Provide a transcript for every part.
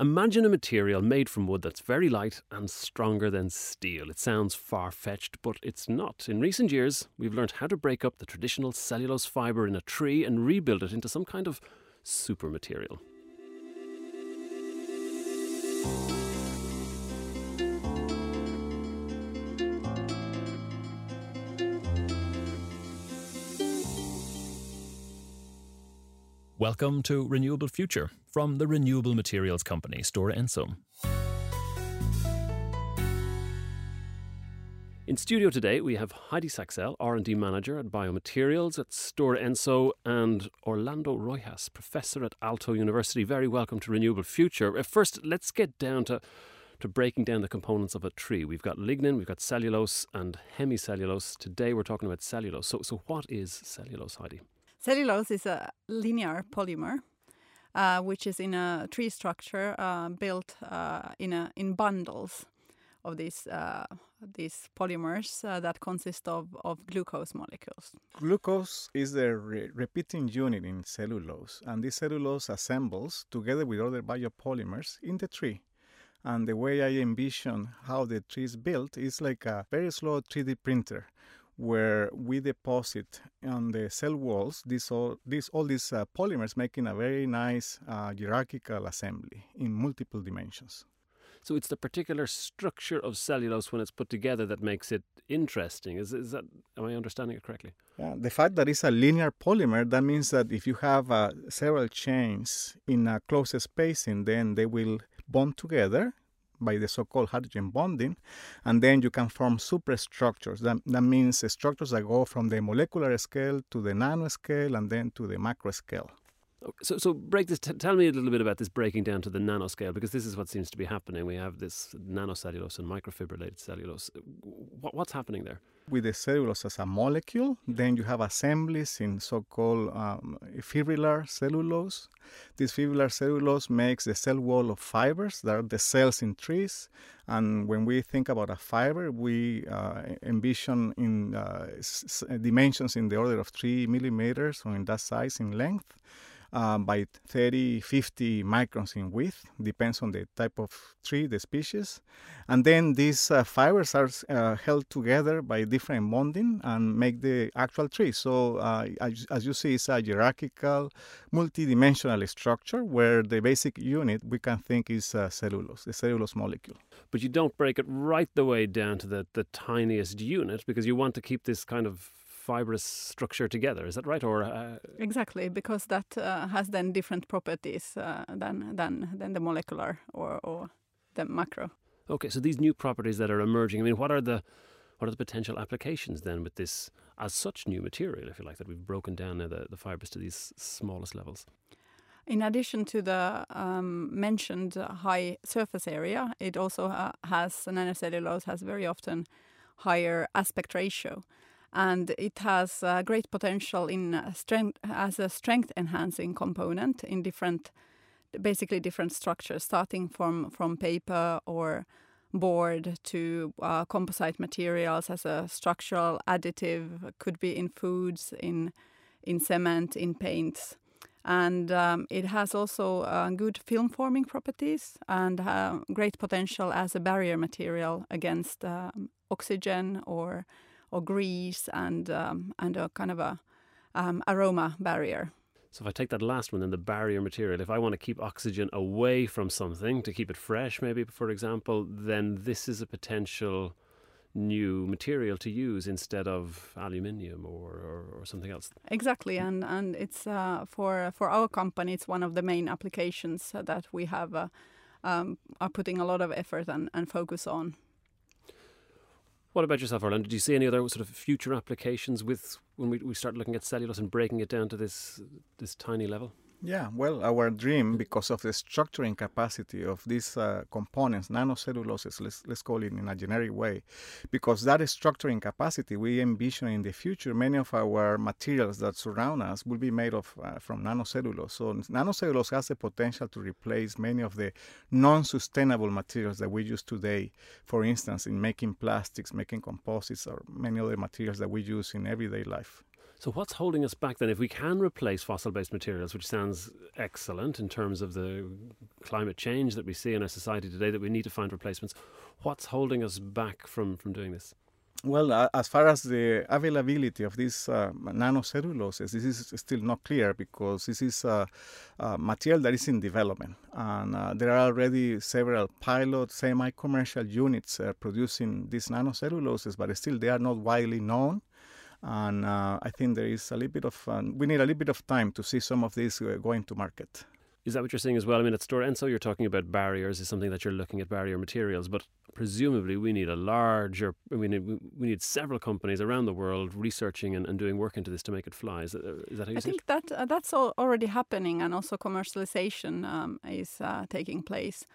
Imagine a material made from wood that's very light and stronger than steel. It sounds far fetched, but it's not. In recent years, we've learned how to break up the traditional cellulose fibre in a tree and rebuild it into some kind of super material. Welcome to Renewable Future from the renewable materials company Stora Enso. In studio today, we have Heidi Saxell, R&D Manager at Biomaterials at Stora Enso, and Orlando Rojas, Professor at Aalto University. Very welcome to Renewable Future. Uh, first, let's get down to to breaking down the components of a tree. We've got lignin, we've got cellulose, and hemicellulose. Today, we're talking about cellulose. So, so what is cellulose, Heidi? Cellulose is a linear polymer, uh, which is in a tree structure uh, built uh, in a in bundles of these uh, these polymers uh, that consist of, of glucose molecules. Glucose is the re- repeating unit in cellulose, and this cellulose assembles together with other biopolymers in the tree. And the way I envision how the tree is built is like a very slow 3D printer where we deposit on the cell walls these all these all these uh, polymers making a very nice uh, hierarchical assembly in multiple dimensions. So it's the particular structure of cellulose when it's put together that makes it interesting. Is, is that am i understanding it correctly? Yeah, the fact that it's a linear polymer that means that if you have uh, several chains in a close spacing then they will bond together by the so-called hydrogen bonding, and then you can form superstructures. That, that means structures that go from the molecular scale to the nanoscale and then to the macro scale. So, so break this. T- tell me a little bit about this breaking down to the nanoscale, because this is what seems to be happening. We have this nanocellulose and microfibrillated cellulose. What, what's happening there? With the cellulose as a molecule, then you have assemblies in so-called um, fibrillar cellulose. This fibrillar cellulose makes the cell wall of fibers that are the cells in trees. And when we think about a fiber, we uh, envision in uh, s- dimensions in the order of three millimeters or in that size in length uh, by 30, 50 microns in width, depends on the type of tree, the species. And then these uh, fibers are uh, held together by different bonding and make the actual tree. So, uh, as, as, you see, it's a hierarchical, multidimensional structure where the basic unit we can think is uh, cellulose, the cellulose molecule. But you don't break it right the way down to the, the tiniest unit because you want to keep this kind of fibrous structure together. Is that right? Or uh... exactly because that uh, has then different properties uh, than than than the molecular or, or the macro. Okay, so these new properties that are emerging. I mean, what are the what are the potential applications then with this as such new material, if you like, that we've broken down the, the fibers to these smallest levels? In addition to the um, mentioned high surface area, it also uh, has nanocellulose has very often higher aspect ratio and it has uh, great potential in uh, strength as a strength enhancing component in different basically different structures starting from from paper or board to uh, composite materials as a structural additive could be in foods in in cement in paints. And um, it has also uh, good film forming properties and uh, great potential as a barrier material against um, oxygen or or grease and um, and a kind of a um, aroma barrier. So if I take that last one, then the barrier material, if I want to keep oxygen away from something to keep it fresh, maybe for example, then this is a potential new material to use instead of aluminium or, or, or something else. Exactly, and and it's uh, for for our company, it's one of the main applications that we have uh, um, are putting a lot of effort and, and focus on. What about yourself, Orlando? Do you see any other sort of future applications with when we, we start looking at cellulose and breaking it down to this this tiny level? Yeah, well, our dream, because of the structuring capacity of these uh, components, nanocelluloses, let's, let's call it in a generic way, because that structuring capacity, we envision in the future many of our materials that surround us will be made of uh, from nanocellulose. So nanocellulose has the potential to replace many of the non-sustainable materials that we use today. For instance, in making plastics, making composites, or many other materials that we use in everyday life. So, what's holding us back then? If we can replace fossil based materials, which sounds excellent in terms of the climate change that we see in our society today, that we need to find replacements, what's holding us back from, from doing this? Well, uh, as far as the availability of these uh, nanocelluloses, this is still not clear because this is a, a material that is in development. And uh, there are already several pilot, semi commercial units uh, producing these nanocelluloses, but still they are not widely known and uh, I think there is a little bit of uh, we need a little bit of time to see some of these uh, going to market. Is that what you're saying as well? I mean, at Stora Enso, you're talking about barriers, is something that you're looking at barrier materials, but presumably we need a larger, we need, we need several companies around the world researching and, and doing work into this to make it fly. Is that, is that how you I see think it? that uh, that's already happening, and also commercialization um, is uh, taking place.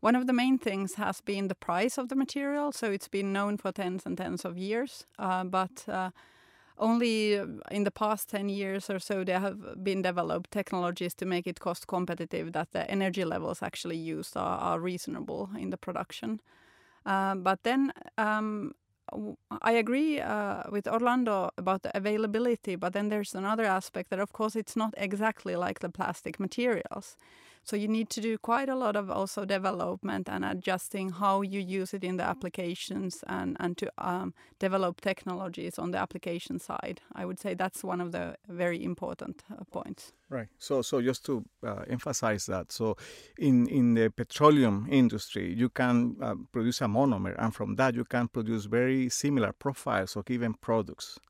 One of the main things has been the price of the material, so it's been known for tens and tens of years, uh, but uh, only uh, in the past 10 years or so there have been developed technologies to make it cost competitive that the energy levels actually used are, are reasonable in the production um, but then um, I agree uh, with Orlando about the availability, but then there's another aspect that, of course, it's not exactly like the plastic materials. So you need to do quite a lot of also development and adjusting how you use it in the applications and, and to um, develop technologies on the application side. I would say that's one of the very important uh, points. Right. So, so just to uh, emphasize that, so in in the petroleum industry, you can uh, produce a monomer, and from that you can produce very similar profiles of given products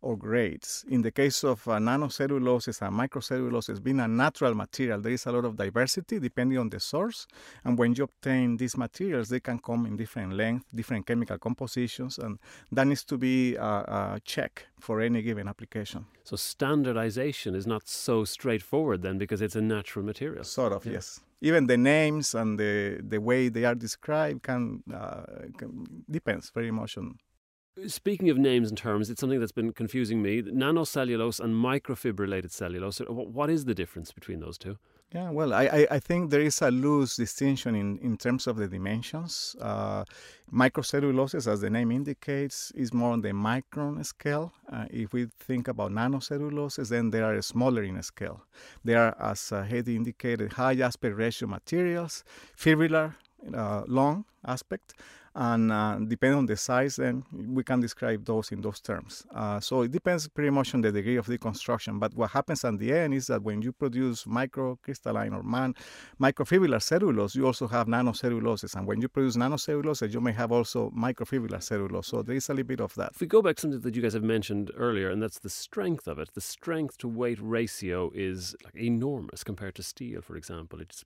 or grades. In the case of uh, nanocelluloses and microcelluloses, being a natural material, there is a lot of diversity depending on the source. And when you obtain these materials, they can come in different lengths, different chemical compositions, and that needs to be a, a check for any given application. So, standardization is not so straightforward then because it's a natural material. Sort of, yeah. yes even the names and the the way they are described can, uh, can depends very much on Speaking of names and terms, it's something that's been confusing me. Nanocellulose and microfibrillated cellulose. What is the difference between those two? Yeah, well, I, I think there is a loose distinction in, in terms of the dimensions. Uh, microcelluloses, as the name indicates, is more on the micron scale. Uh, if we think about nanocelluloses, then they are smaller in scale. They are, as uh, indicated, high aspect ratio materials, fibrillar, uh, long aspect, and uh, depending on the size, then we can describe those in those terms. Uh, so it depends pretty much on the degree of deconstruction. But what happens at the end is that when you produce microcrystalline or man microfibrillar cellulose, you also have nanocelluloses, and when you produce nanocellulose, you may have also microfibrillar cellulose. So there is a little bit of that. If we go back to something that you guys have mentioned earlier, and that's the strength of it. The strength to weight ratio is enormous compared to steel, for example. It's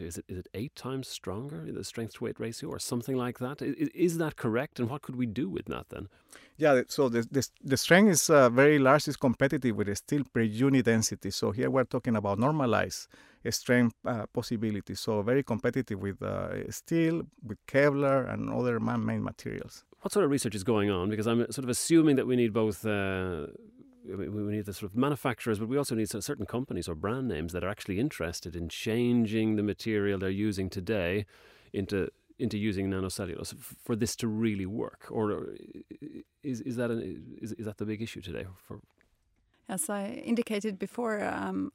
is it, is it eight times stronger, in the strength to weight ratio, or something like that? Is, is, that correct? And what could we do with that then? Yeah, so the, the, the strength is uh, very large, is competitive with steel per unit density. So here we're talking about normalized strength uh, possibilities. So very competitive with uh, steel, with Kevlar, and other man made materials. What sort of research is going on? Because I'm sort of assuming that we need both uh, we need the sort of manufacturers, but we also need certain companies or brand names that are actually interested in changing the material they're using today into into using nanocellulose for this to really work. Or is is that an, is is that the big issue today? For as I indicated before. Um,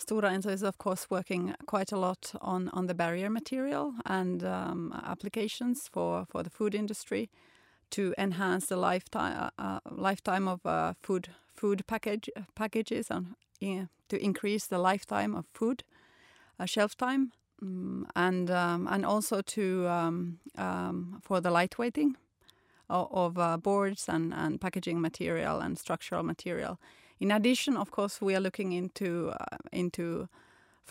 Stora Enso is, of course, working quite a lot on, on the barrier material and um, applications for, for the food industry to enhance the lifetime uh, uh, lifetime of uh, food food package packages and to increase the lifetime of food shelf time um, and um, and also to um, um for the lightweighting of, of uh, boards and, and packaging material and structural material. In addition, of course, we are looking into uh, into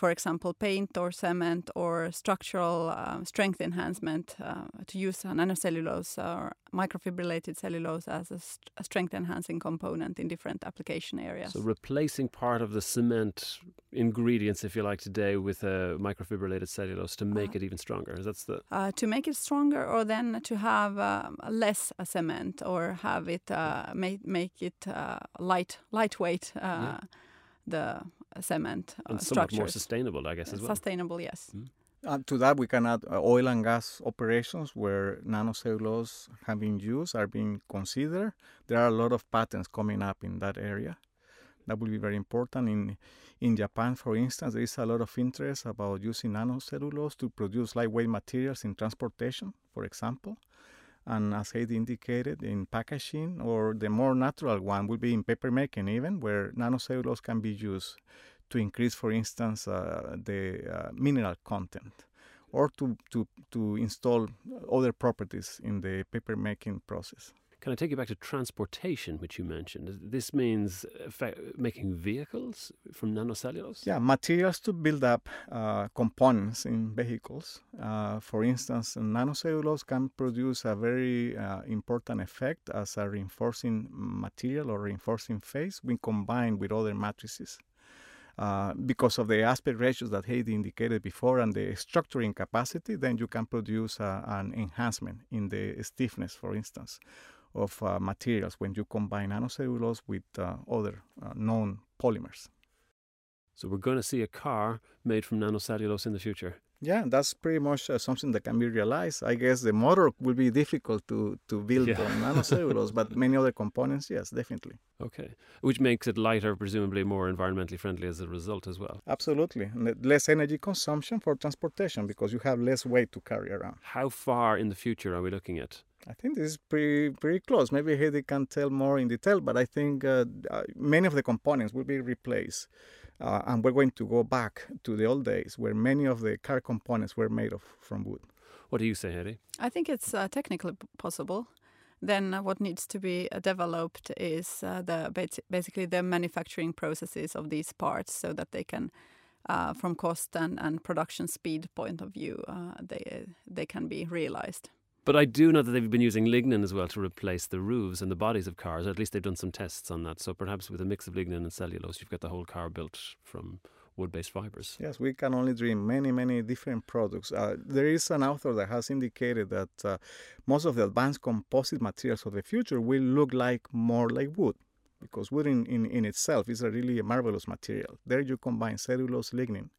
for example, paint or cement or structural uh, strength enhancement uh, to use nanocellulose or microfibrillated cellulose as a, st a, strength enhancing component in different application areas. So replacing part of the cement ingredients, if you like, today with a microfibrillated cellulose to make uh, it even stronger. That's the uh, to make it stronger, or then to have um, less cement or have it uh, make make it uh, light lightweight. Yeah. The cement uh, and somewhat more sustainable, I guess, as well. Sustainable, yes. Mm. Uh, to that, we can add uh, oil and gas operations where nanocellulose have been used, are being considered. There are a lot of patents coming up in that area. That will be very important. In in Japan, for instance, there is a lot of interest about using nanocellulose to produce lightweight materials in transportation, for example. And as Heidi indicated, in packaging, or the more natural one will be in paper making, even where nanocellulose can be used to increase, for instance, uh, the uh, mineral content or to, to, to install other properties in the paper making process. Can I take you back to transportation, which you mentioned? This means making vehicles from nanocellulose? Yeah, materials to build up uh, components in vehicles. Uh, for instance, nanocellulose can produce a very uh, important effect as a reinforcing material or reinforcing phase when combined with other matrices. Uh, because of the aspect ratios that Heidi indicated before and the structuring capacity, then you can produce uh, an enhancement in the stiffness, for instance, of uh, materials when you combine nanocellulose with uh, other uh, known polymers. So we're going to see a car made from nanocellulose in the future. Yeah, that's pretty much uh, something that can be realized. I guess the motor will be difficult to, to build yeah. on nanocellulose, but many other components, yes, definitely. Okay, which makes it lighter, presumably more environmentally friendly as a result as well. Absolutely, less energy consumption for transportation because you have less weight to carry around. How far in the future are we looking at? I think this is pretty pretty close. Maybe Heidi can tell more in detail, but I think uh, uh many of the components will be replaced uh, and we're going to go back to the old days where many of the car components were made of from wood. What do you say, Heidi? I think it's uh, technically possible. Then uh, what needs to be uh, developed is uh, the basically the manufacturing processes of these parts, so that they can, uh, from cost and, and production speed point of view, they they can be realized. But I do know that they've been using lignin as well to replace the roofs and the bodies of cars. At least they've done some tests on that. So perhaps with a mix of lignin and cellulose, you've got the whole car built from wood-based fibers. Yes, we can only dream many, many different products. Uh, there is an author that has indicated that uh, most of the advanced composite materials of the future will look like more like wood because wood in, in, in itself is a really a marvelous material. There you combine cellulose, lignin,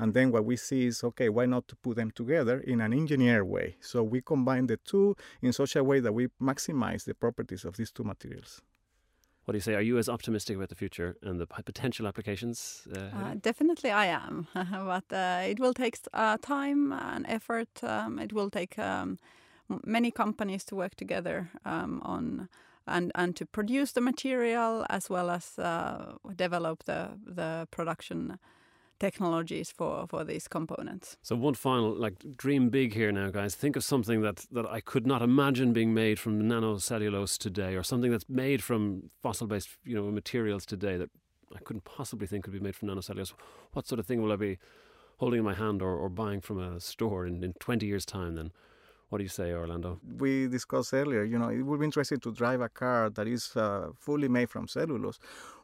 and then what we see is, okay, why not to put them together in an engineered way? So we combine the two in such a way that we maximize the properties of these two materials. What do you say? Are you as optimistic about the future and the potential applications? Uh, uh, definitely, I am. but uh, it will take uh, time and effort. Um, it will take um, many companies to work together um, on and and to produce the material as well as uh, develop the the production technologies for for these components. So one final like dream big here now guys. Think of something that that I could not imagine being made from nanocellulose today or something that's made from fossil based, you know, materials today that I couldn't possibly think could be made from nanocellulose. What sort of thing will I be holding in my hand or, or buying from a store in, in 20 years time then? What do you say, Orlando? We discussed earlier, you know, it would be interesting to drive a car that is uh, fully made from cellulose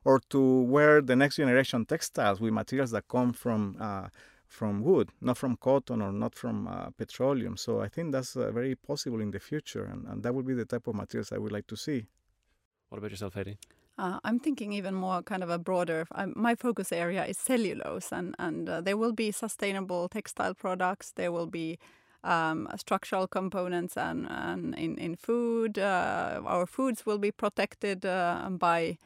or to wear the next generation textiles with materials that come from uh, from wood, not from cotton or not from uh, petroleum. So I think that's uh, very possible in the future, and, and, that would be the type of materials I would like to see. What about yourself, Heidi? Uh, I'm thinking even more kind of a broader. Um, my focus area is cellulose, and and uh, there will be sustainable textile products. There will be um, structural components and, and in, in food. Uh, our foods will be protected uh, by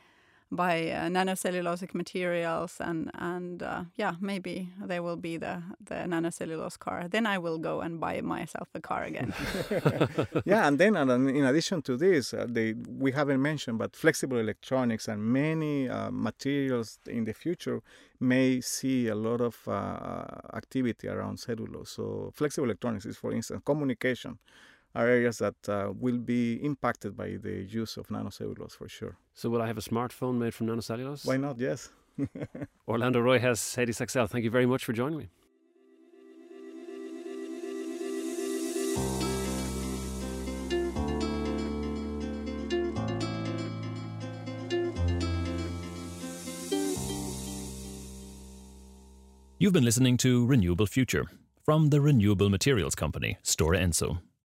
by uh, nanocellulosic materials and and uh, yeah maybe there will be the the nanocellulose car. Then i will go and buy myself a car again. Yeah and then and in addition to this uh, they we haven't mentioned but flexible electronics and many uh, materials in the future may see a lot of uh, activity around cellulose. So flexible electronics is for instance communication are areas that uh, will be impacted by the use of nanocellulose for sure. So, will I have a smartphone made from nanocellulose? Why not? Yes. Orlando Rojas Heidi Saxell, thank you very much for joining me. You've been listening to Renewable Future from the renewable materials company Stora Enso.